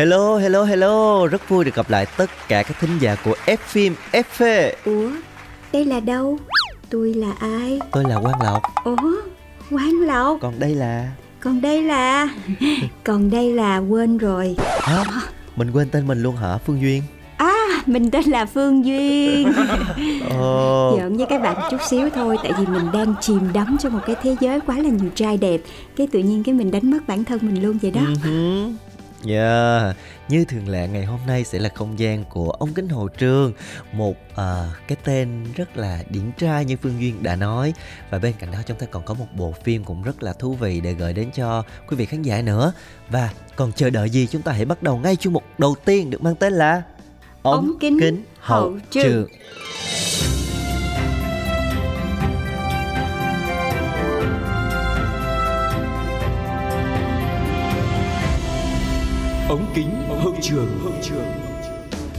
Hello, hello, hello. Rất vui được gặp lại tất cả các thính giả của F phim FV Ủa, đây là đâu? Tôi là ai? Tôi là Quang Lộc. Ủa, Quang Lộc? Còn đây là... Còn đây là... Còn đây là quên rồi. Hả? Mình quên tên mình luôn hả Phương Duyên? À, mình tên là Phương Duyên. Ồ, Giỡn với các bạn chút xíu thôi Tại vì mình đang chìm đắm trong một cái thế giới quá là nhiều trai đẹp. Cái tự nhiên cái mình đánh mất bản thân mình luôn vậy đó. Ừ Yeah. Như thường lệ ngày hôm nay sẽ là không gian của ông Kính Hồ Trương Một ờ, cái tên rất là điển trai như Phương Duyên đã nói Và bên cạnh đó chúng ta còn có một bộ phim cũng rất là thú vị để gửi đến cho quý vị khán giả nữa Và còn chờ đợi gì chúng ta hãy bắt đầu ngay chuyên mục đầu tiên được mang tên là Ống kính hậu trường. Ống kính hậu trường hậu trường.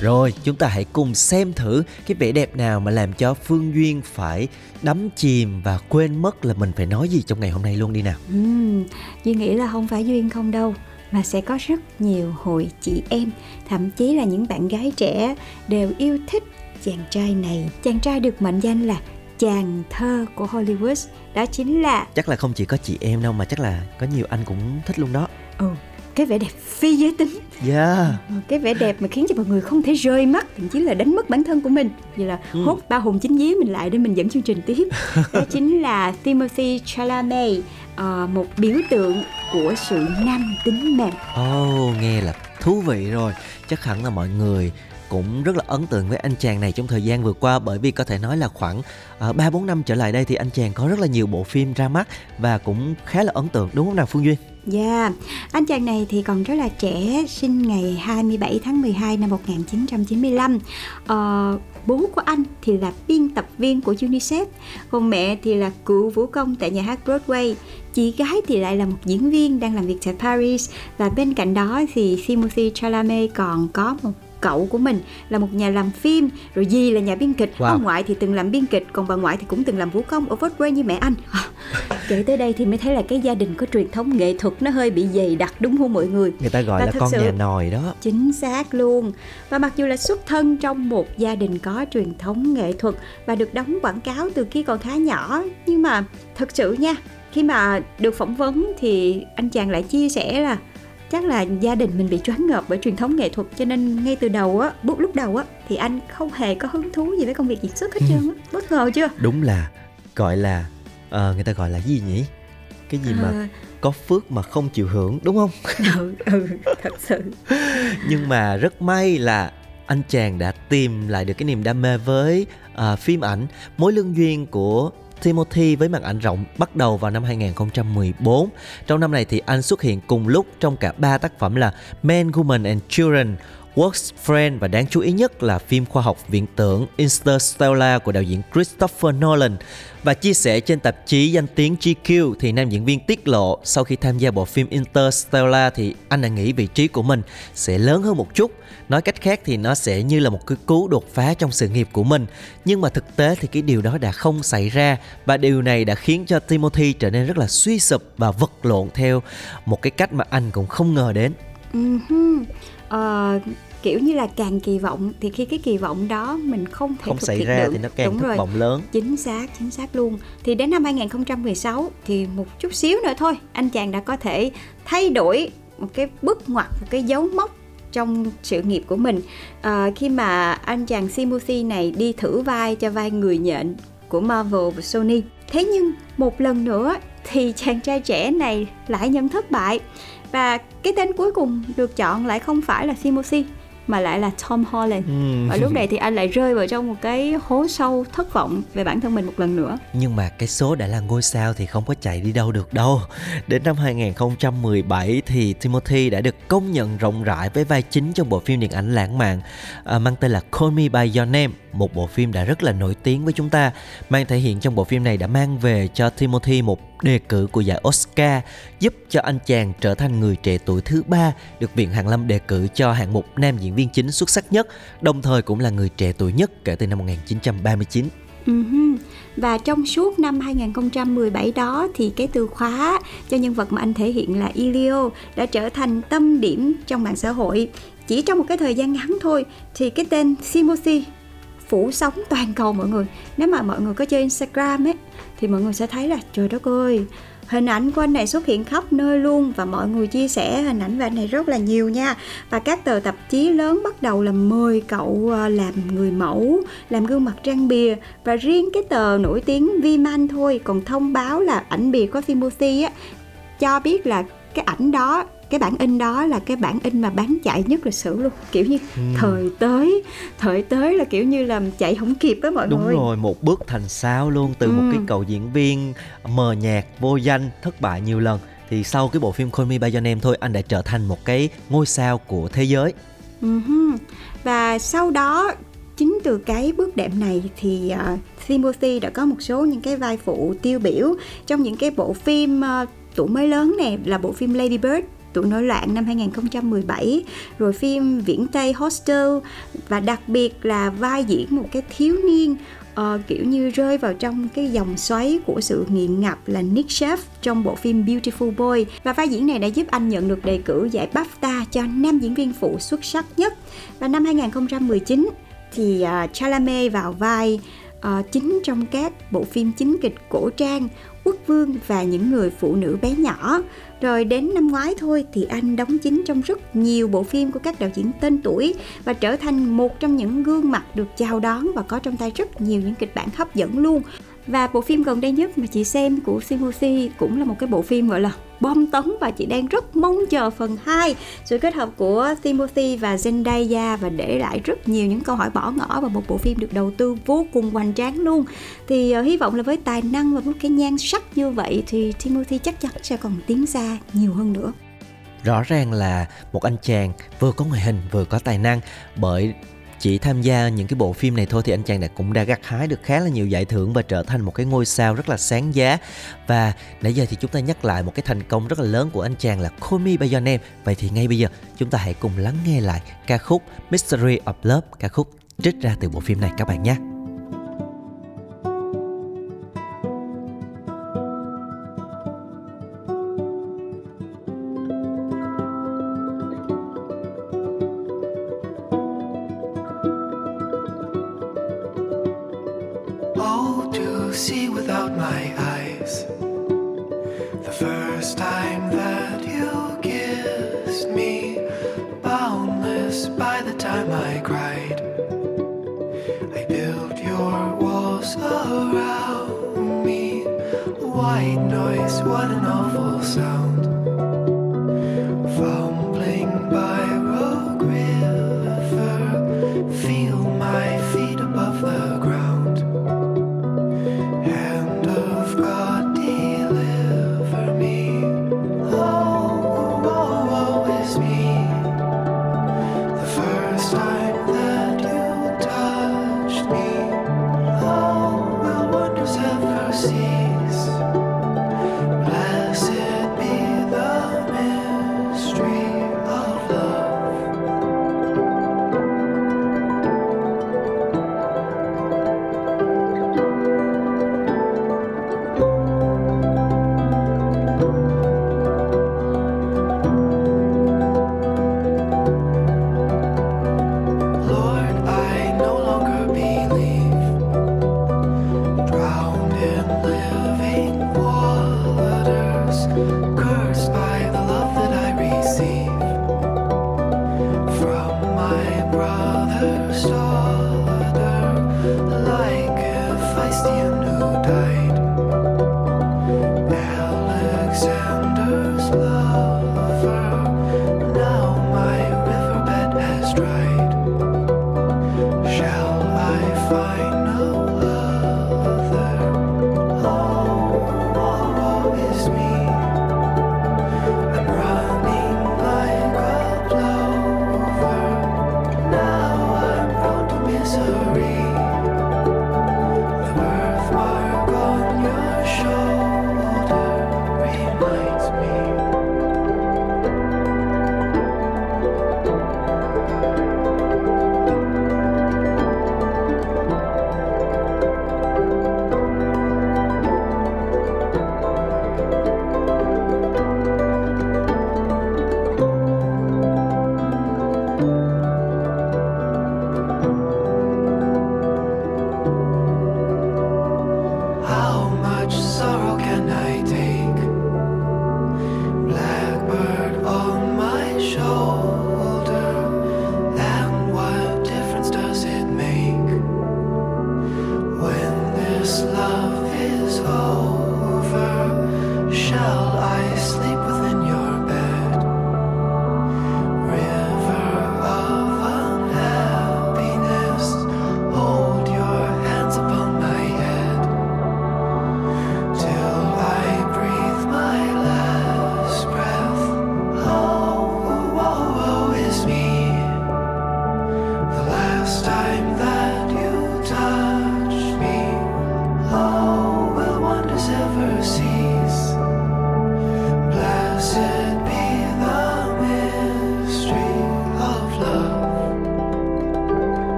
Rồi chúng ta hãy cùng xem thử cái vẻ đẹp nào mà làm cho Phương Duyên phải đắm chìm và quên mất là mình phải nói gì trong ngày hôm nay luôn đi nào. Ừm, Duyên nghĩ là không phải Duyên không đâu mà sẽ có rất nhiều hội chị em thậm chí là những bạn gái trẻ đều yêu thích chàng trai này. Chàng trai được mệnh danh là chàng thơ của Hollywood đó chính là Chắc là không chỉ có chị em đâu mà chắc là có nhiều anh cũng thích luôn đó. Ừ, cái vẻ đẹp phi giới tính. Yeah Một cái vẻ đẹp mà khiến cho mọi người không thể rơi mắt thậm chí là đánh mất bản thân của mình. Vậy là Ừ. hốt ba hồn chính vía mình lại để mình dẫn chương trình tiếp. Đó chính là Timothy Chalamet ờ, một biểu tượng của sự nam tính mềm. Ồ, nghe là thú vị rồi. Chắc hẳn là mọi người cũng rất là ấn tượng với anh chàng này trong thời gian vừa qua bởi vì có thể nói là khoảng uh, bốn năm trở lại đây thì anh chàng có rất là nhiều bộ phim ra mắt và cũng khá là ấn tượng đúng không nào Phương Duyên? Dạ, anh chàng này thì còn rất là trẻ, sinh ngày 27 tháng 12 năm 1995. Ờ, bố của anh thì là biên tập viên của UNICEF, còn mẹ thì là cựu vũ công tại nhà hát Broadway. Chị gái thì lại là một diễn viên đang làm việc tại Paris và bên cạnh đó thì Timothy Chalamet còn có một cậu của mình là một nhà làm phim rồi dì là nhà biên kịch. Wow. ông ngoại thì từng làm biên kịch còn bà ngoại thì cũng từng làm vũ công ở Broadway như mẹ anh. Kể tới đây thì mới thấy là cái gia đình có truyền thống nghệ thuật nó hơi bị dày đặc đúng không mọi người? Người ta gọi Và là con sự- nhà nòi đó. chính xác luôn. Và mặc dù là xuất thân trong một gia đình có truyền thống nghệ thuật và được đóng quảng cáo từ khi còn khá nhỏ nhưng mà thật sự nha khi mà được phỏng vấn thì anh chàng lại chia sẻ là chắc là gia đình mình bị choáng ngợp bởi truyền thống nghệ thuật cho nên ngay từ đầu á lúc lúc đầu á thì anh không hề có hứng thú gì với công việc diễn xuất hết trơn á. Bất ngờ chưa? Đúng là gọi là ờ, người ta gọi là gì nhỉ? Cái gì mà À, có phước mà không chịu hưởng đúng không? ừ, ừ, thật sự. Nhưng mà rất may là anh chàng đã tìm lại được cái niềm đam mê với à, phim ảnh mối lương duyên của Timothy với màn ảnh rộng bắt đầu vào năm 2014. Trong năm này thì anh xuất hiện cùng lúc trong cả ba tác phẩm là Men, Women and Children, Works Friend và đáng chú ý nhất là phim khoa học viễn tưởng Interstellar của đạo diễn Christopher Nolan. Và chia sẻ trên tạp chí danh tiếng GQ thì nam diễn viên tiết lộ sau khi tham gia bộ phim Interstellar thì anh đã nghĩ vị trí của mình sẽ lớn hơn một chút. Nói cách khác thì nó sẽ như là một cái cú đột phá trong sự nghiệp của mình. Nhưng mà thực tế thì cái điều đó đã không xảy ra và điều này đã khiến cho Timothy trở nên rất là suy sụp và vật lộn theo một cái cách mà anh cũng không ngờ đến. Uh-huh. Uh, kiểu như là càng kỳ vọng thì khi cái kỳ vọng đó mình không thể Không thực xảy hiện ra được. thì nó càng Đúng thất rồi. vọng lớn. Chính xác, chính xác luôn. Thì đến năm 2016 thì một chút xíu nữa thôi, anh chàng đã có thể thay đổi một cái bước ngoặt, một cái dấu mốc trong sự nghiệp của mình à, khi mà anh chàng Timothy này đi thử vai cho vai người nhện của Marvel và Sony. Thế nhưng một lần nữa thì chàng trai trẻ này lại nhận thất bại và cái tên cuối cùng được chọn lại không phải là Timothy mà lại là Tom Holland Ừ. và lúc này thì anh lại rơi vào trong một cái hố sâu thất vọng về bản thân mình một lần nữa Nhưng mà cái số đã là ngôi sao thì không có chạy đi đâu được đâu. Đến năm 2017 thì Timothy đã được công nhận rộng rãi với vai chính trong bộ phim điện ảnh lãng mạn à, mang tên là Call Me By Your Name, một bộ phim đã rất là nổi tiếng với chúng ta. Mang thể hiện trong bộ phim này đã mang về cho Timothy một đề cử của giải Oscar, giúp cho anh chàng trở thành người trẻ tuổi thứ ba được Viện Hàn Lâm đề cử cho hạng mục nam diễn viên chính xuất sắc nhất, đồng thời cũng là người trẻ tuổi nhất kể từ năm 1939. Uh-huh. Ừ Và trong suốt năm 2017 đó thì cái từ khóa cho nhân vật mà anh thể hiện là Ilio đã trở thành tâm điểm trong mạng xã hội. Chỉ trong một cái thời gian ngắn thôi thì cái tên Simosi phủ sóng toàn cầu mọi người. Nếu mà mọi người có chơi Instagram ấy thì mọi người sẽ thấy là trời đất ơi Hình ảnh của anh này xuất hiện khắp nơi luôn và mọi người chia sẻ hình ảnh về anh này rất là nhiều nha. Và các tờ tạp chí lớn bắt đầu là mời cậu ờ, làm người mẫu, làm gương mặt trang bìa và riêng cái tờ nổi tiếng Viman thôi còn thông báo là ảnh bìa có Timothy á cho biết là cái ảnh đó cái bản in đó là cái bản in mà bán chạy nhất lịch sử luôn kiểu như Ừ. thời tới thời tới là kiểu như là chạy không kịp á mọi Đúng người rồi, một bước thành sao luôn từ một Ừ. cái cậu diễn viên mờ nhạt, vô danh, thất bại nhiều lần thì sau cái bộ phim Call Me By Your Name thôi anh đã trở thành một cái ngôi sao của thế giới. Uh-huh. Và sau đó chính từ cái bước đệm này thì uh, Timothy đã có một số những cái vai phụ tiêu biểu trong những cái bộ phim uh, tuổi mới lớn này là bộ phim Lady Bird tuổi nổi loạn năm 2017 rồi phim Viễn Tây Hostel và đặc biệt là vai diễn một cái thiếu niên uh, kiểu như rơi vào trong cái dòng xoáy của sự nghiện ngập là Nick Chef trong bộ phim Beautiful Boy. Và vai diễn này đã giúp anh nhận được đề cử giải BAFTA cho nam diễn viên phụ xuất sắc nhất. Và năm 2019 thì uh, Chalamet vào vai uh, chính trong các bộ phim chính kịch cổ trang Quốc Vương và những người phụ nữ bé nhỏ. Rồi đến năm ngoái thôi thì anh đóng chính trong rất nhiều bộ phim của các đạo diễn tên tuổi và trở thành một trong những gương mặt được chào đón và có trong tay rất nhiều những kịch bản hấp dẫn luôn. Và bộ phim gần đây nhất mà chị xem của Timothy cũng là một cái bộ phim, gọi là bom tấn và chị đang rất mong chờ phần 2 sự kết hợp của Timothy và Zendaya và để lại rất nhiều những câu hỏi bỏ ngỏ và một bộ phim được đầu tư vô cùng hoành tráng luôn. Thì uh, hy vọng là với tài năng và một cái nhan sắc như vậy thì Timothy chắc chắn sẽ còn tiến xa nhiều hơn nữa. Rõ ràng là một anh chàng vừa có ngoại hình vừa có tài năng bởi chỉ tham gia những cái bộ phim này thôi thì anh chàng đã cũng đã gặt hái được khá là nhiều giải thưởng và trở thành một cái ngôi sao rất là sáng giá. Và nãy giờ thì chúng ta nhắc lại một cái thành công rất là lớn của anh chàng là Call Me By Your Name. Vậy thì ngay bây giờ, chúng ta hãy cùng lắng nghe lại ca khúc Mystery of Love, ca khúc trích ra từ bộ phim này các bạn nhé. See without my eyes. The first time that you kissed me, boundless by the time I cried. I built your walls around me. White noise, what an awful sound.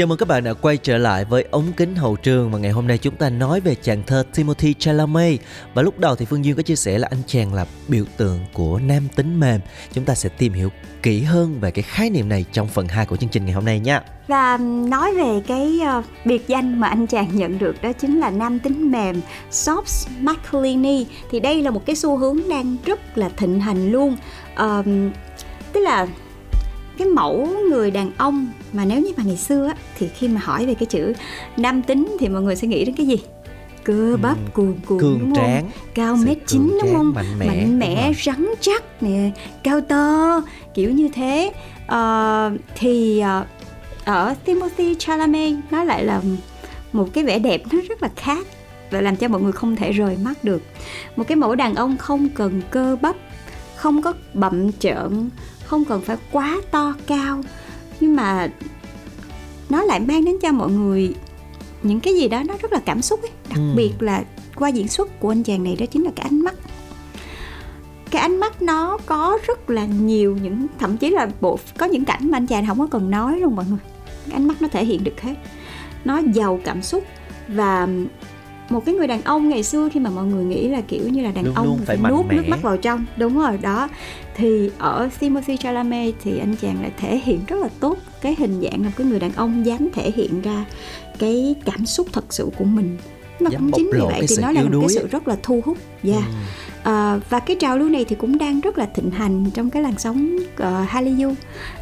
Chào mừng các bạn đã quay trở lại với ống kính hậu trường và ngày hôm nay chúng ta nói về chàng thơ Timothy Chalamet và lúc đầu thì Phương Duyên có chia sẻ là anh chàng là biểu tượng của nam tính mềm. Chúng ta sẽ tìm hiểu kỹ hơn về cái khái niệm này trong phần 2 của chương trình ngày hôm nay nha. Và nói về cái uh, biệt danh mà anh chàng nhận được đó chính là nam tính mềm soft masculinity thì đây là một cái xu hướng đang rất là thịnh hành luôn. Uh, tức là cái mẫu người đàn ông mà nếu như mà ngày xưa á, thì khi mà hỏi về cái chữ nam tính thì mọi người sẽ nghĩ đến cái gì? cơ bắp cuồn cuộn cường tráng, cao mét chín đúng không? mạnh mẽ, mạnh mẽ rắn chắc nè cao to kiểu như thế. Ờ, thì ờ, ở Timothy Chalamet nó lại là một cái vẻ đẹp nó rất là khác và làm cho mọi người không thể rời mắt được. Một cái mẫu đàn ông không cần cơ bắp không có bậm trợn không cần phải quá to cao nhưng mà nó lại mang đến cho mọi người những cái gì đó nó rất là cảm xúc ấy. Đặc Ừ. biệt là qua diễn xuất của anh chàng này đó chính là cái ánh mắt. Cái ánh mắt nó có rất là nhiều những thậm chí là bộ có những cảnh mà anh chàng không có cần nói luôn mọi người. Cái ánh mắt nó thể hiện được hết. Nó giàu cảm xúc và một cái người đàn ông ngày xưa khi mà mọi người nghĩ là kiểu như là đàn Luôn ông luôn phải phải nuốt mẽ. nước mắt vào trong. Đúng rồi đó thì ở Timothy Chalamet thì anh chàng lại thể hiện rất là tốt cái hình dạng là cái người đàn ông dám thể hiện ra cái cảm xúc thật sự của mình Dám cũng chính vì vậy thì nó là một cái sự rất là thu hút yeah. Ừ. À, và cái trào lưu này thì cũng đang rất là thịnh hành trong cái làn sóng uh, Hallyu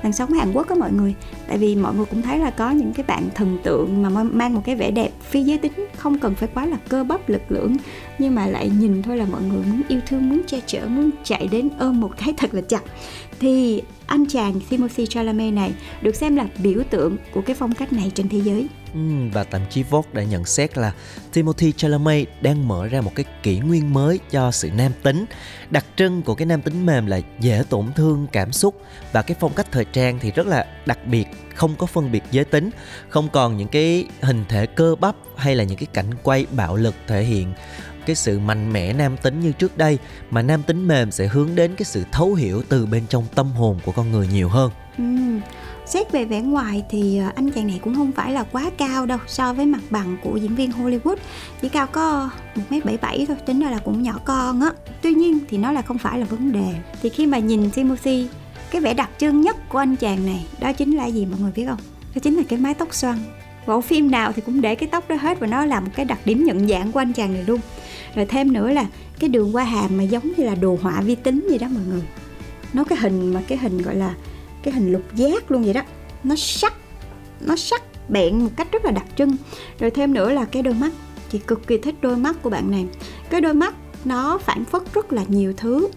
làn sóng Hàn Quốc á mọi người. Tại vì mọi người cũng thấy là có những cái bạn thần tượng mà mang- mang một cái vẻ đẹp phi giới tính không cần phải quá là cơ bắp lực lưỡng nhưng mà lại nhìn thôi là mọi người muốn yêu thương muốn che chở muốn chạy đến ôm một cái thật là chặt thì anh chàng Timothy Chalamet này được xem là biểu tượng của cái phong cách này trên thế giới Ừ, và tạp chí Vogue đã nhận xét là Timothy Chalamet đang mở ra một cái kỷ nguyên mới cho sự nam tính. Đặc trưng của cái nam tính mềm là dễ tổn thương cảm xúc và cái phong cách thời trang thì rất là đặc biệt, không có phân biệt giới tính, không còn những cái hình thể cơ bắp hay là những cái cảnh quay bạo lực thể hiện cái sự mạnh mẽ nam tính như trước đây, mà nam tính mềm sẽ hướng đến cái sự thấu hiểu từ bên trong tâm hồn của con người nhiều hơn. ừ. Xét về vẻ ngoài thì à, anh chàng này cũng không phải là quá cao đâu, so với mặt bằng của diễn viên Hollywood. Chỉ cao có 1m77 thôi, tính ra là cũng nhỏ con á. Tuy nhiên thì nó là không phải là vấn đề. Thì khi mà nhìn Timothy, cái vẻ đặc trưng nhất của anh chàng này, đó chính là gì mọi người biết không? Đó chính là cái mái tóc xoăn. Bộ phim nào thì cũng để cái tóc đó hết và nó là một cái đặc điểm nhận dạng của anh chàng này luôn rồi thêm nữa là cái đường qua hàm mà giống như là đồ họa vi tính vậy đó mọi người. Nó cái hình mà cái hình gọi là cái hình lục giác luôn vậy đó. Nó sắc nó sắc bẹn một cách rất là đặc trưng. Rồi thêm nữa là cái đôi mắt chị cực kỳ thích đôi mắt của bạn này. Cái đôi mắt nó phản phất rất là nhiều thứ.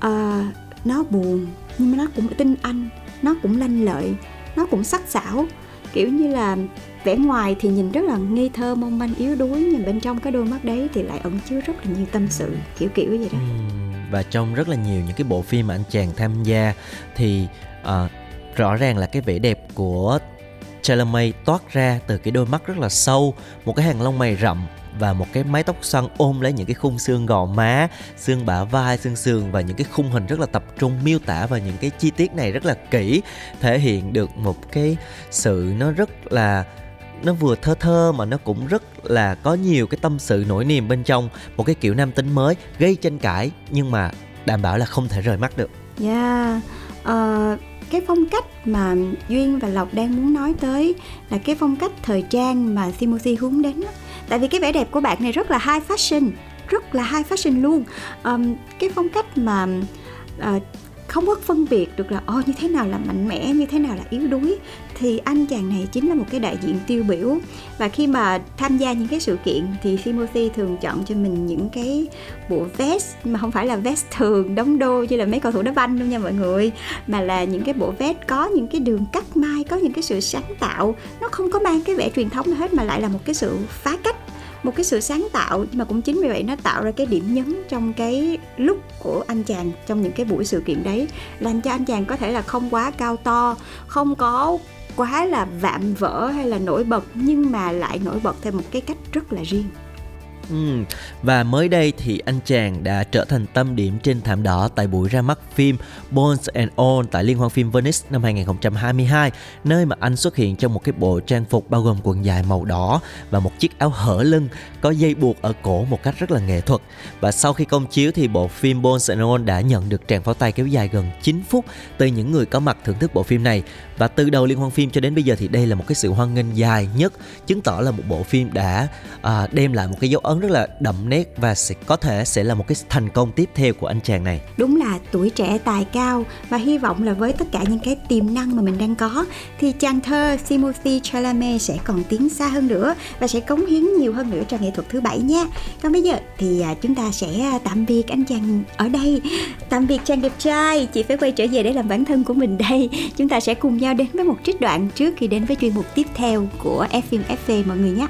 À, nó buồn nhưng mà nó cũng tinh anh nó cũng lanh lợi nó cũng sắc sảo kiểu như là vẻ ngoài thì nhìn rất là ngây thơ mong manh yếu đuối nhưng bên trong cái đôi mắt đấy thì lại ẩn chứa rất là nhiều tâm sự kiểu kiểu vậy đó. Và trong rất là nhiều những cái bộ phim mà anh chàng tham gia thì ờ, rõ ràng là cái vẻ đẹp của Chalamet toát ra từ cái đôi mắt rất là sâu, một cái hàng lông mày rậm và một cái mái tóc xoăn ôm lấy những cái khung xương gò má, xương bả vai, xương sườn và những cái khung hình rất là tập trung miêu tả và những cái chi tiết này rất là kỹ, thể hiện được một cái sự nó rất là nó vừa thơ thơ mà nó cũng rất là có nhiều cái tâm sự nỗi niềm bên trong một cái kiểu nam tính mới gây tranh cãi nhưng mà đảm bảo là không thể rời mắt được. Yeah, uh, cái phong cách mà Duyên và Lộc đang muốn nói tới là cái phong cách thời trang mà simosi hướng đến đó Tại vì cái vẻ đẹp của bạn này rất là high fashion, rất là high fashion luôn. um, cái phong cách mà uh, không có phân biệt được là ô như thế nào là mạnh mẽ, như thế nào là yếu đuối? Thì anh chàng này chính là một cái đại diện tiêu biểu. Và khi mà tham gia những cái sự kiện thì Timothy thường chọn cho mình những cái bộ vest mà không phải là vest thường đóng đô như là mấy cầu thủ đá banh đâu nha mọi người mà là những cái bộ vest có những cái đường cắt may có những cái sự sáng tạo. Nó không có mang cái vẻ truyền thống hết mà lại là một cái sự phá cách một cái sự sáng tạo, nhưng mà cũng chính vì vậy nó tạo ra cái điểm nhấn trong cái lúc của anh chàng, trong những cái buổi sự kiện đấy. Làm cho anh chàng có thể là không quá cao to, không có quá là vạm vỡ hay là nổi bật, nhưng mà lại nổi bật theo một cái cách rất là riêng. Và mới đây thì anh chàng đã trở thành tâm điểm trên thảm đỏ tại buổi ra mắt phim Bones and All tại Liên hoan phim Venice năm 2022 nơi mà anh xuất hiện trong một cái bộ trang phục bao gồm quần dài màu đỏ và một chiếc áo hở lưng có dây buộc ở cổ một cách rất là nghệ thuật. Và sau khi công chiếu thì bộ phim Bones and All đã nhận được tràng pháo tay kéo dài gần 9 phút từ những người có mặt thưởng thức bộ phim này. Và từ đầu liên hoan phim cho đến bây giờ thì đây là một cái sự hoan nghênh dài nhất chứng tỏ là một bộ phim đã à, đem lại một cái dấu ấn rất là đậm nét và sẽ có thể sẽ là một cái thành công tiếp theo của anh chàng này. Đúng là tuổi trẻ tài cao và hy vọng là với tất cả những cái tiềm năng mà mình đang có thì chàng thơ Timothy Chalamet sẽ còn tiến xa hơn nữa và sẽ cống hiến nhiều hơn nữa cho nghệ thuật thứ bảy nha còn bây giờ thì à, chúng ta sẽ à, tạm biệt anh chàng ở đây. Tạm biệt chàng đẹp trai. Chị phải quay trở về để làm bản thân của mình đây. Chúng ta sẽ cùng nhau đến với một trích đoạn trước khi đến với chuyên mục tiếp theo của F FV mọi người nhé.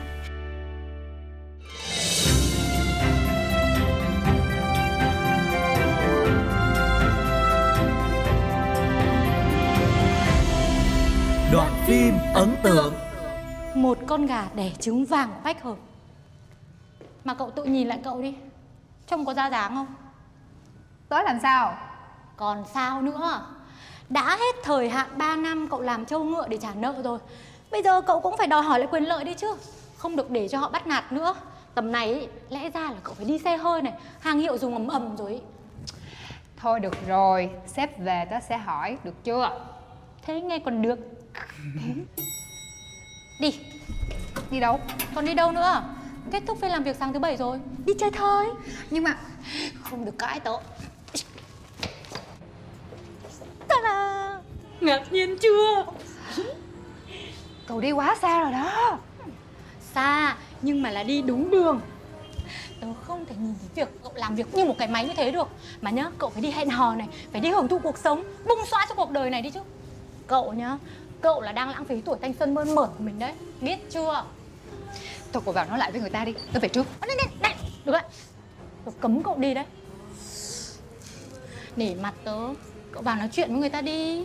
Đoạn phim ấn tượng. Một con gà đẻ trứng vàng bách hợp. Mà cậu tự nhìn lại cậu đi. Trông có ra dáng không? Tớ làm sao? còn sao nữa? Đã hết thời hạn 3 năm cậu làm trâu ngựa để trả nợ rồi. Bây giờ cậu cũng phải đòi hỏi lại quyền lợi đi chứ. Không được để cho họ bắt nạt nữa. Tầm này ý, lẽ ra là cậu phải đi xe hơi này. Hàng hiệu dùng ầm ầm rồi ý. Thôi được rồi, sếp về tớ sẽ hỏi, được chưa? thế nghe còn được đi. Đi đâu? còn đi đâu nữa? Kết thúc phiên làm việc sáng thứ bảy rồi. Đi chơi thôi. Nhưng mà không được cãi tớ. Ta-da! ngạc nhiên chưa? Cậu đi quá xa rồi đó. Xa nhưng mà là đi đúng đường. Tớ không thể nhìn thấy việc cậu làm việc như một cái máy như thế được. Mà nhá cậu phải đi hẹn hò này phải đi hưởng thụ cuộc sống bung xóa cho cuộc đời này đi chứ. Cậu nhá cậu là đang lãng phí tuổi thanh xuân mơn mởn của mình đấy. Biết chưa? Thôi cậu vào nói lại với người ta đi, tớ về trước. Ơ, này, này, này, được rồi. Tớ cấm cậu đi đấy. Nể mặt tớ. Cậu vào nói chuyện với người ta đi.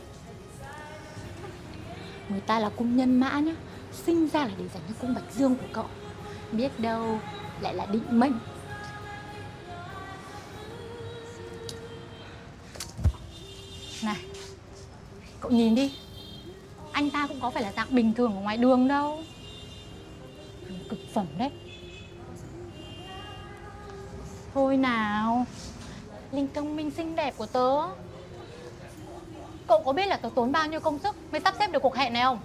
Người ta là cung nhân mã nhá. Sinh ra là để dành cho cung bạch dương của cậu. Biết đâu lại là định mệnh. Này cậu nhìn đi anh ta cũng có phải là dạng bình thường ở ngoài đường đâu. Cực phẩm đấy. Thôi nào, linh công minh xinh đẹp của tớ. Cậu có biết là tớ tốn bao nhiêu công sức mới sắp xếp được cuộc hẹn này không?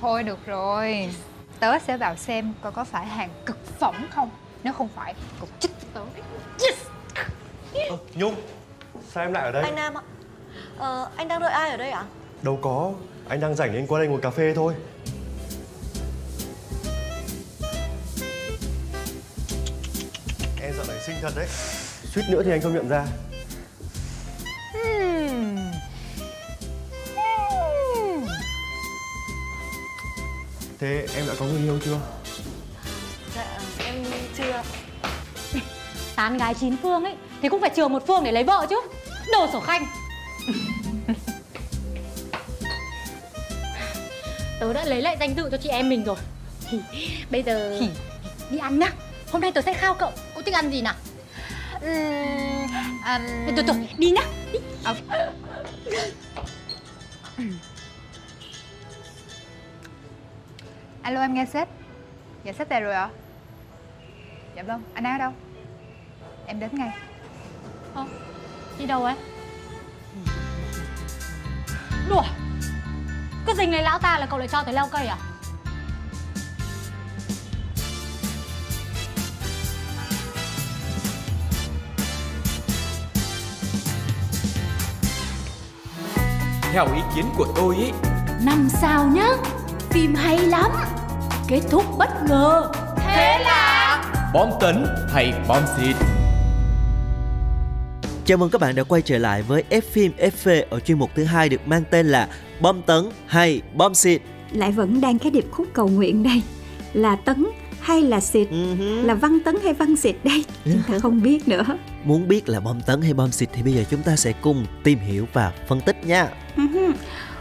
Thôi được rồi. Tớ sẽ vào xem coi có phải hàng cực phẩm không. Nếu không phải, cậu chích tớ. Ơ, Nhung Sao em lại ở đây? Anh Nam ạ. Ờ, Anh đang đợi ai ở đây ạ? Đâu có Anh đang rảnh nên qua đây ngồi cà phê thôi. Em dạo này xinh thật đấy. Suýt nữa thì anh không nhận ra Thế em đã có người yêu chưa? Dạ em chưa. Tán gái chín phương ấy thì cũng phải chừa một phương để lấy vợ chứ. Đồ sổ khanh. Tớ đã lấy lại danh dự cho chị em mình rồi. Thì bây giờ đi ăn nhá. Hôm nay tớ sẽ khao cậu. Cậu thích ăn gì nào? Ừm, ừm, Thôi thôi, đi nhá. Ờ. Alo em nghe sếp Dạ sếp về rồi ạ Dạ vâng, anh ở đâu? Em đến ngay Ờ, đi đâu ấy? Đùa Cứ dình lấy lão ta là cậu lại cho tới leo cây à? Theo ý kiến của tôi ý Năm sao nhá Phim hay lắm Kết thúc bất ngờ. Thế là Bom tấn hay bom xịt? Chào mừng các bạn đã quay trở lại với F phim FV ở chuyên mục thứ hai được mang tên là Bom tấn hay bom xịt. lại vẫn đang cái điệp khúc cầu nguyện đây. Là tấn hay là xịt? Là văn tấn hay văn xịt đây? Chúng ta không biết nữa. Muốn biết là bom tấn hay bom xịt thì bây giờ chúng ta sẽ cùng tìm hiểu và phân tích nha.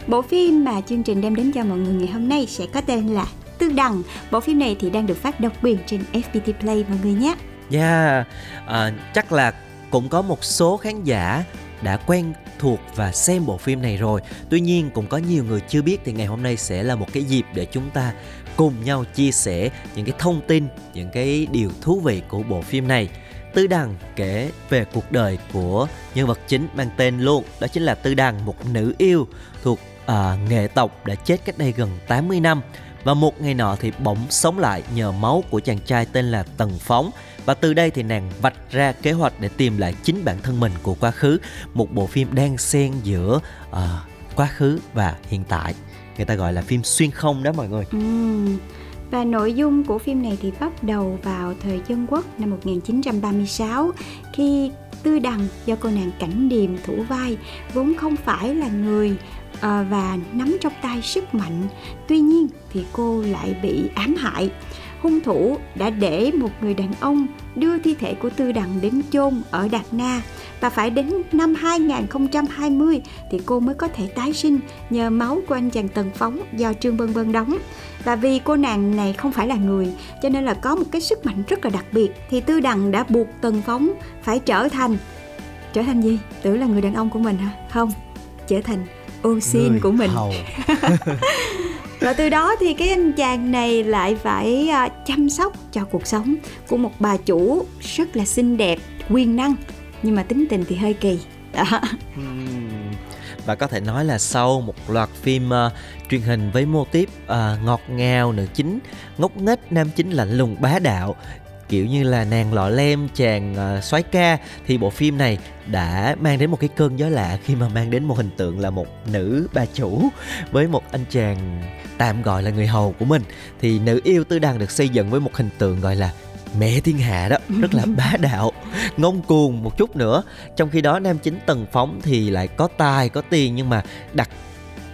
bộ phim mà chương trình đem đến cho mọi người ngày hôm nay sẽ có tên là Tư Đằng bộ phim này thì đang được phát độc quyền trên FPT Play mọi người nhé Yeah, à, chắc là cũng có một số khán giả đã quen thuộc và xem bộ phim này rồi. Tuy nhiên cũng có nhiều người chưa biết thì ngày hôm nay sẽ là một cái dịp để chúng ta cùng nhau chia sẻ những cái thông tin, những cái điều thú vị của bộ phim này. Tư Đằng kể về cuộc đời của nhân vật chính mang tên luôn, đó chính là Tư Đằng, một nữ yêu thuộc uh, nghệ tộc đã chết cách đây gần 80 năm và một ngày nọ thì bỗng sống lại nhờ máu của chàng trai tên là Tần Phóng. Và từ đây thì nàng vạch ra kế hoạch để tìm lại chính bản thân mình của quá khứ một bộ phim đang xen giữa uh, quá khứ và hiện tại. Người ta gọi là phim xuyên không đó mọi người. Và nội dung của phim này thì bắt đầu vào thời dân quốc năm 1936 khi Tư Đằng do cô nàng Cảnh Điềm thủ vai vốn không phải là người Ờ, và nắm trong tay sức mạnh. Tuy nhiên thì cô lại bị ám hại. Hung thủ đã để một người đàn ông đưa thi thể của Tư Đằng đến chôn ở Đạt Na và phải đến năm 2020 thì cô mới có thể tái sinh nhờ máu của anh chàng Tần Phóng do Trương vân vân đóng. Và vì cô nàng này không phải là người cho nên là có một cái sức mạnh rất là đặc biệt thì Tư Đằng đã buộc Tần Phóng phải trở thành trở thành gì? Tưởng là người đàn ông của mình hả? Không, trở thành ô xin Người của mình. Và từ đó thì cái anh chàng này lại phải à, chăm sóc cho cuộc sống của một bà chủ rất là xinh đẹp, quyền năng nhưng mà tính tình thì hơi kỳ. Đó. Và có thể nói là sau một loạt phim ờ, truyền hình với mô típ ờ, ngọt ngào nữ chính ngốc nghếch nam chính lạnh lùng bá đạo kiểu như là nàng lọ lem chàng ờ, soái ca thì bộ phim này đã mang đến một cái cơn gió lạ khi mà mang đến một hình tượng là một nữ bà chủ với một anh chàng tạm gọi là người hầu của mình. Thì nữ yêu tư đằng được xây dựng với một hình tượng gọi là mẹ thiên hạ đó rất là bá đạo ngông cuồng một chút nữa. Trong khi đó nam chính tần phóng thì lại có tài có tiền nhưng mà đặt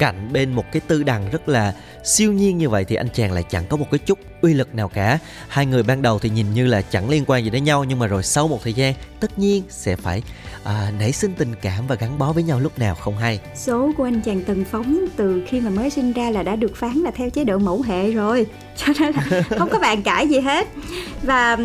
cạnh bên một cái tư đằng rất là siêu nhiên như vậy thì anh chàng lại chẳng có một cái chút uy lực nào cả. Hai người ban đầu thì nhìn như là chẳng liên quan gì đến nhau nhưng mà rồi sau một thời gian tất nhiên sẽ phải à, nảy sinh tình cảm và gắn bó với nhau lúc nào không hay. Số của anh chàng Tần Phóng từ khi mà mới sinh ra là đã được phán là theo chế độ mẫu hệ rồi. Cho nên là không có bàn cãi gì hết. Và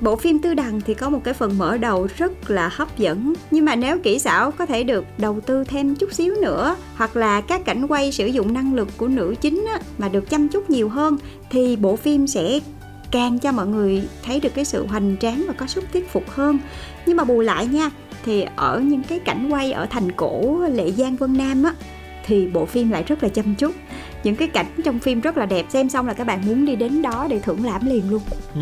bộ phim Tư Đằng thì có một cái phần mở đầu rất là hấp dẫn. Nhưng mà nếu kỹ xảo có thể được đầu tư thêm chút xíu nữa Hoặc là các cảnh quay sử dụng năng lực của nữ chính á, mà được chăm chút nhiều hơn Thì bộ phim sẽ càng cho mọi người thấy được cái sự hoành tráng và có sức thuyết phục hơn. Nhưng mà bù lại nha thì ở những cái cảnh quay ở thành cổ Lệ Giang Vân Nam á thì bộ phim lại rất là chăm chút. Những cái cảnh trong phim rất là đẹp xem xong là các bạn muốn đi đến đó để thưởng lãm liền luôn. Ừ.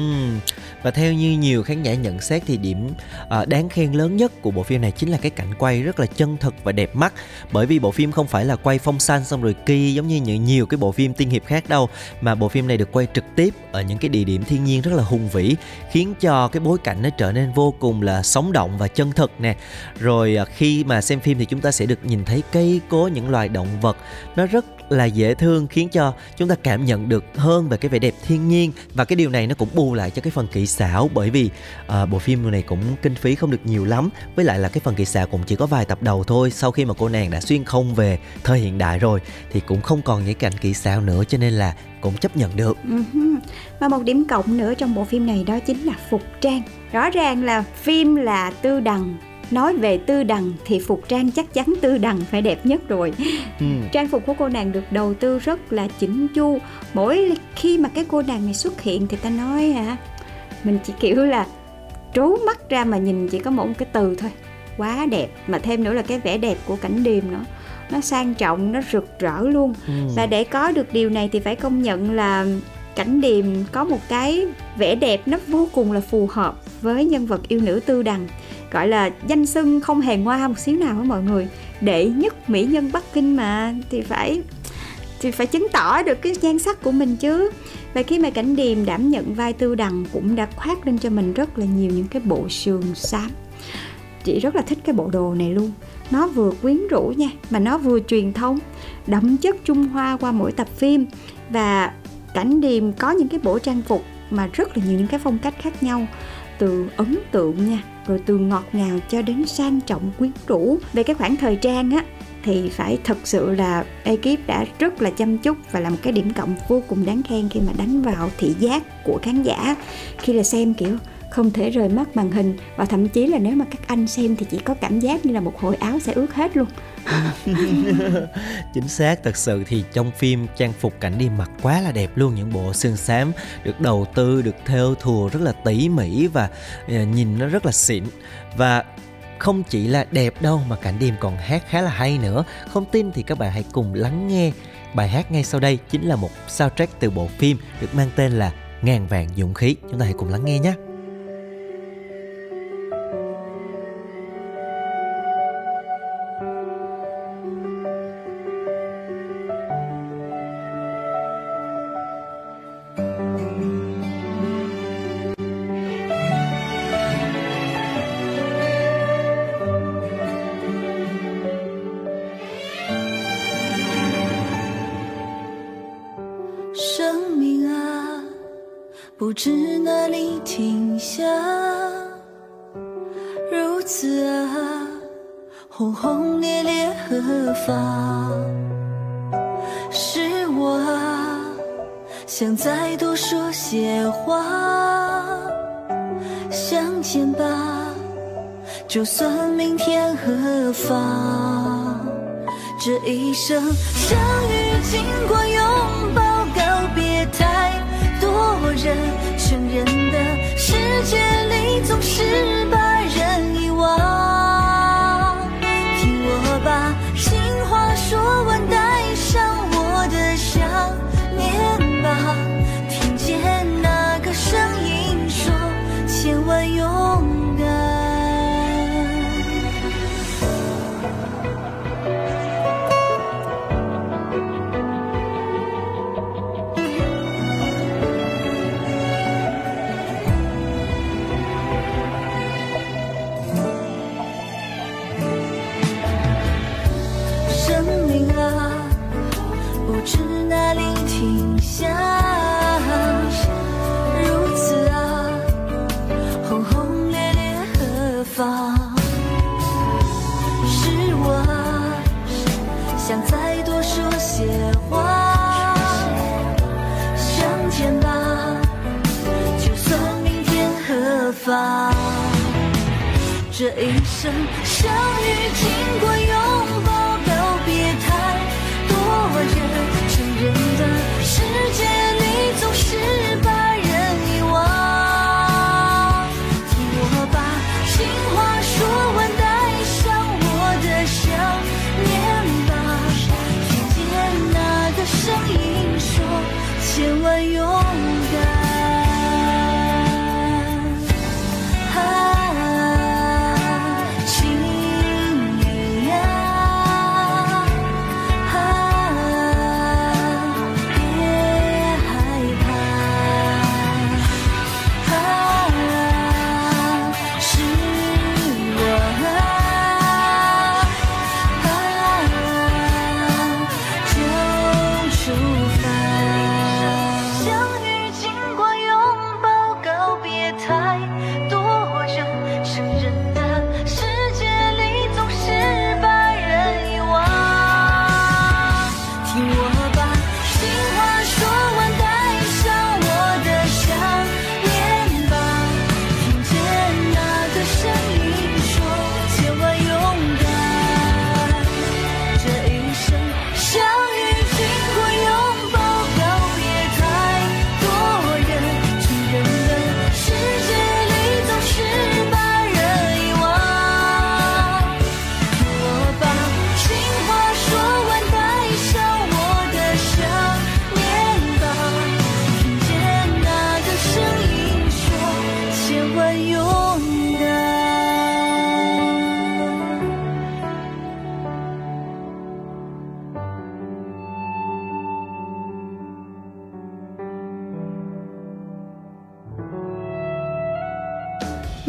Và theo như nhiều khán giả nhận xét thì điểm ờ, đáng khen lớn nhất của bộ phim này chính là cái cảnh quay rất là chân thực và đẹp mắt. Bởi vì bộ phim không phải là quay phong xanh xong rồi kỳ giống như những nhiều cái bộ phim tiên hiệp khác đâu, mà bộ phim này được quay trực tiếp ở những cái địa điểm thiên nhiên rất là hùng vĩ, khiến cho cái bối cảnh nó trở nên vô cùng là sống động và chân thực nè. Rồi ờ, khi mà xem phim thì chúng ta sẽ được nhìn thấy cây cối, những loài động vật, nó rất là dễ thương khiến cho chúng ta cảm nhận được hơn về cái vẻ đẹp thiên nhiên. Và cái điều này nó cũng bù lại cho cái phần kỹ xảo bởi vì à, bộ phim này cũng kinh phí không được nhiều lắm. Với lại là cái phần kỹ xảo cũng chỉ có vài tập đầu thôi. Sau khi mà cô nàng đã xuyên không về thời hiện đại rồi thì cũng không còn những cảnh kỹ xảo nữa cho nên là cũng chấp nhận được. Ừ Và một điểm cộng nữa trong bộ phim này đó chính là phục trang. Rõ ràng là phim là tư đằng nói về tư đằng thì phục trang chắc chắn tư đằng phải đẹp nhất rồi. Ừ. trang phục của cô nàng được đầu tư rất là chỉnh chu. Mỗi khi mà cái cô nàng này xuất hiện thì ta nói hả? Mình chỉ kiểu là trố mắt ra mà nhìn chỉ có một cái từ thôi. Quá đẹp. Mà thêm nữa là cái vẻ đẹp của cảnh điềm nữa nó sang trọng nó rực rỡ luôn. Ừ. và để có được điều này thì phải công nhận là cảnh điềm có một cái vẻ đẹp nó vô cùng là phù hợp với nhân vật yêu nữ tư đằng gọi là danh xưng không hề ngoa một xíu nào với mọi người? Đệ nhất mỹ nhân bắc kinh mà, thì phải thì phải chứng tỏ được cái nhan sắc của mình chứ. Và khi mà cảnh điềm đảm nhận vai tư đằng cũng đã khoác lên cho mình rất là nhiều những cái bộ sườn xám. Chị rất là thích cái bộ đồ này luôn. Nó vừa quyến rũ nha, mà nó vừa truyền thông đậm chất trung hoa qua mỗi tập phim. Và cảnh điềm có những cái bộ trang phục mà rất là nhiều những cái phong cách khác nhau, từ ấn tượng nha rồi từ ngọt ngào cho đến sang trọng quyến rũ. Về cái khoảng thời trang á, thì phải thật sự là ekip đã rất là chăm chút và làm cái điểm cộng vô cùng đáng khen khi mà đánh vào thị giác của khán giả. Khi là xem kiểu không thể rời mắt màn hình và thậm chí là nếu mà các anh xem thì chỉ có cảm giác như là một hội áo sẽ ướt hết luôn. chính xác, thật sự thì trong phim trang phục cảnh đi mặc quá là đẹp luôn, những bộ xương xám được đầu tư, được thêu thùa rất là tỉ mỉ và ờ, nhìn nó rất là xịn. Và không chỉ là đẹp đâu mà cảnh đêm còn hát khá là hay nữa. Không tin thì các bạn hãy cùng lắng nghe bài hát ngay sau đây, chính là một soundtrack từ bộ phim được mang tên là ngàn vàng dũng khí. Chúng ta hãy cùng lắng nghe nhé. 就算明天何方？这一生相遇，经过拥抱，告别太。多人承认的世界里，总是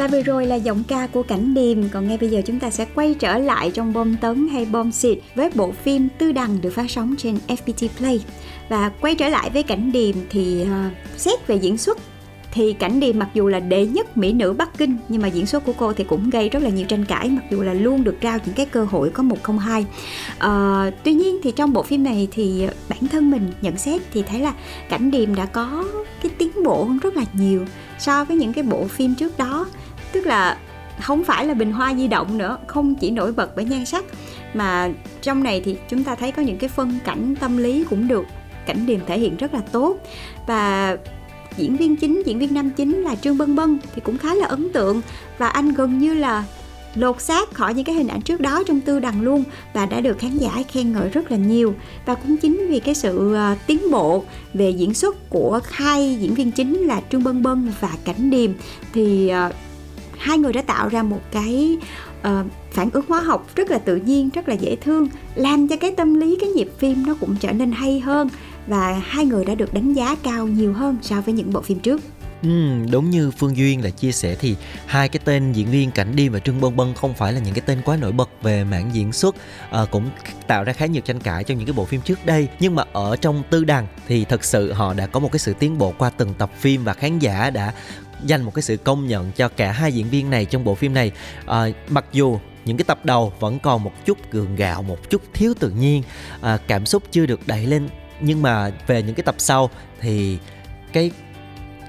Và vừa rồi là giọng ca của Cảnh Điềm. Còn ngay bây giờ chúng ta sẽ quay trở lại trong bom tấn hay bom xịt Với bộ phim Tư Đằng được phát sóng trên FPT Play. Và quay trở lại với Cảnh Điềm thì uh, xét về diễn xuất thì cảnh điềm mặc dù là đệ nhất mỹ nữ bắc kinh nhưng mà diễn xuất của cô thì cũng gây rất là nhiều tranh cãi mặc dù là luôn được trao những cái cơ hội có một không hai. À, tuy nhiên thì trong bộ phim này thì bản thân mình nhận xét thì thấy là cảnh điềm đã có cái tiến bộ hơn rất là nhiều so với những cái bộ phim trước đó tức là không phải là bình hoa di động nữa, không chỉ nổi bật bởi nhan sắc, mà trong này thì chúng ta thấy có những cái phân cảnh tâm lý cũng được, cảnh điềm thể hiện rất là tốt. Và diễn viên chính, diễn viên nam chính là trương bân bân thì cũng khá là ấn tượng. Và anh gần như là lột xác khỏi những cái hình ảnh trước đó trong tư đằng luôn và đã được khán giả khen ngợi rất là nhiều. Và cũng chính vì cái sự ờ, tiến bộ về diễn xuất của hai diễn viên chính là trương bân bân và cảnh điềm thì ờ, hai người đã tạo ra một cái uh, phản ứng hóa học rất là tự nhiên rất là dễ thương làm cho cái tâm lý cái nhịp phim nó cũng trở nên hay hơn và hai người đã được đánh giá cao nhiều hơn so với những bộ phim trước. Ừ, đúng như Phương Duyên là chia sẻ thì hai cái tên diễn viên Cảnh Điềm và Trương Bân Bân không phải là những cái tên quá nổi bật về mảng diễn xuất à, cũng tạo ra khá nhiều tranh cãi trong những cái bộ phim trước đây nhưng mà ở trong Tư Đằng thì thật sự họ đã có một cái sự tiến bộ qua từng tập phim và khán giả đã dành một cái sự công nhận cho cả hai diễn viên này trong bộ phim này. À, mặc dù những cái tập đầu vẫn còn một chút gượng gạo một chút thiếu tự nhiên à, cảm xúc chưa được đẩy lên nhưng mà về những cái tập sau thì cái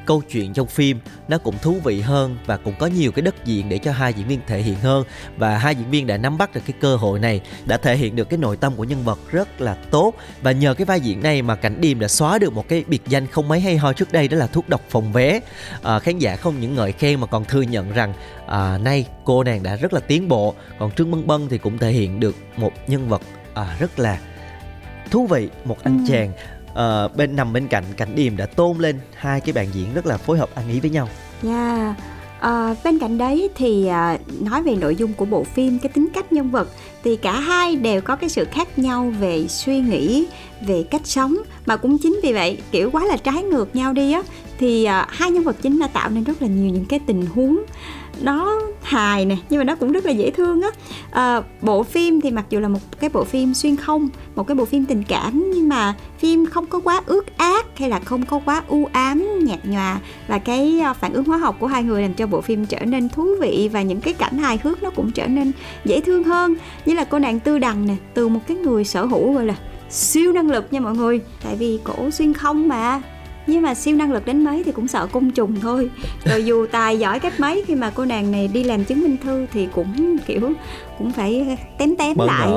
câu chuyện trong phim nó cũng thú vị hơn và cũng có nhiều cái đất diện để cho hai diễn viên thể hiện hơn. Và hai diễn viên đã nắm bắt được cái cơ hội này đã thể hiện được cái nội tâm của nhân vật rất là tốt. Và nhờ cái vai diễn này mà cảnh điềm đã xóa được một cái biệt danh không mấy hay ho trước đây đó là thuốc độc phòng vé. À, khán giả không những ngợi khen mà còn thừa nhận rằng à, nay cô nàng đã rất là tiến bộ. Còn trương bân bân thì cũng thể hiện được một nhân vật à, rất là thú vị một anh ừ. chàng uh, bên nằm bên cạnh cảnh điềm đã tôn lên hai cái bạn diễn rất là phối hợp ăn ý với nhau. Yeah. À, bên cạnh đấy thì à, nói về nội dung của bộ phim cái tính cách nhân vật thì cả hai đều có cái sự khác nhau về suy nghĩ về cách sống mà cũng chính vì vậy kiểu quá là trái ngược nhau đi á thì à, hai nhân vật chính đã tạo nên rất là nhiều những cái tình huống nó hài nè nhưng mà nó cũng rất là dễ thương á. À, bộ phim thì mặc dù là một cái bộ phim xuyên không một cái bộ phim tình cảm nhưng mà phim không có quá ướt ác hay là không có quá u ám nhạt nhòa và cái ờ, phản ứng hóa học của hai người làm cho bộ phim trở nên thú vị và những cái cảnh hài hước nó cũng trở nên dễ thương hơn. Như là cô nàng tư đằng nè từ một cái người sở hữu gọi là siêu năng lực nha mọi người. Tại vì cổ xuyên không mà nhưng mà siêu năng lực đến mấy thì cũng sợ côn trùng thôi. Rồi dù tài giỏi cách mấy khi mà cô nàng này đi làm chứng minh thư thì cũng, kiểu cũng phải tém tém Bận lại.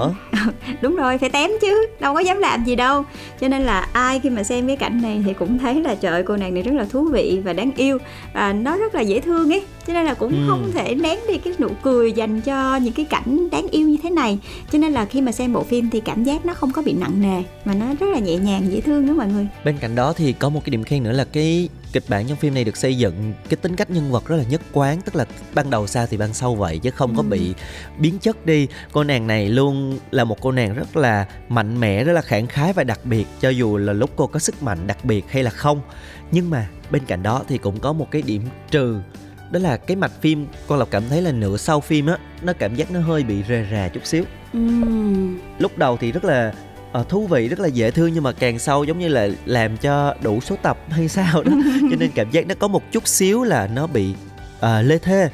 đúng rồi phải tém chứ đâu có dám làm gì đâu. Cho nên là ai khi mà xem cái cảnh này thì cũng thấy là trời cô nàng này rất là thú vị và đáng yêu và nó rất là dễ thương ấy. Cho nên là cũng ừ. không thể nén đi cái nụ cười dành cho những cái cảnh đáng yêu như thế này. Cho nên là khi mà xem bộ phim thì cảm giác nó không có bị nặng nề mà nó rất là nhẹ nhàng dễ thương đó mọi người. Bên cạnh đó thì có một cái điểm khen nữa là cái kịch bản trong phim này được xây dựng cái tính cách nhân vật rất là nhất quán tức là ban đầu sao thì ban sau vậy chứ không ừ. có bị biến chất đi cô nàng này luôn là một cô nàng rất là mạnh mẽ rất là khẳng khái và đặc biệt cho dù là lúc cô có sức mạnh đặc biệt hay là không nhưng mà bên cạnh đó thì cũng có một cái điểm trừ đó là cái mạch phim con lộc cảm thấy là nửa sau phim á nó cảm giác nó hơi bị rề rà chút xíu ừ. lúc đầu thì rất là uh, thú vị rất là dễ thương nhưng mà càng sâu giống như là làm cho đủ số tập hay sao đó. Cho nên cảm giác nó có một chút xíu là nó bị uh, lê thê.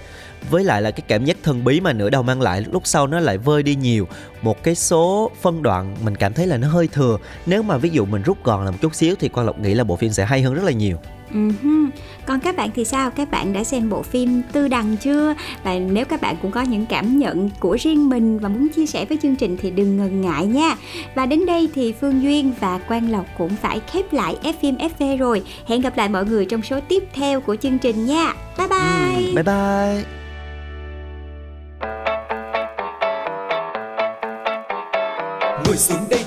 Với lại là cái cảm giác thần bí mà nửa đầu mang lại lúc sau nó lại vơi đi nhiều. Một cái số phân đoạn mình cảm thấy là nó hơi thừa. Nếu mà ví dụ mình rút gọn là một chút xíu thì quan lộc nghĩ là bộ phim sẽ hay hơn rất là nhiều Uh-huh. Còn các bạn thì sao? Các bạn đã xem bộ phim Tư Đằng chưa? Và nếu các bạn cũng có những cảm nhận của riêng mình và muốn chia sẻ với chương trình thì đừng ngần ngại nha. Và đến đây thì Phương Duyên và Quang Lộc cũng phải khép lại F phim FV rồi. Hẹn gặp lại mọi người trong số tiếp theo của chương trình nha. Bye bye. Ừ, bye bye. ngồi xuống đây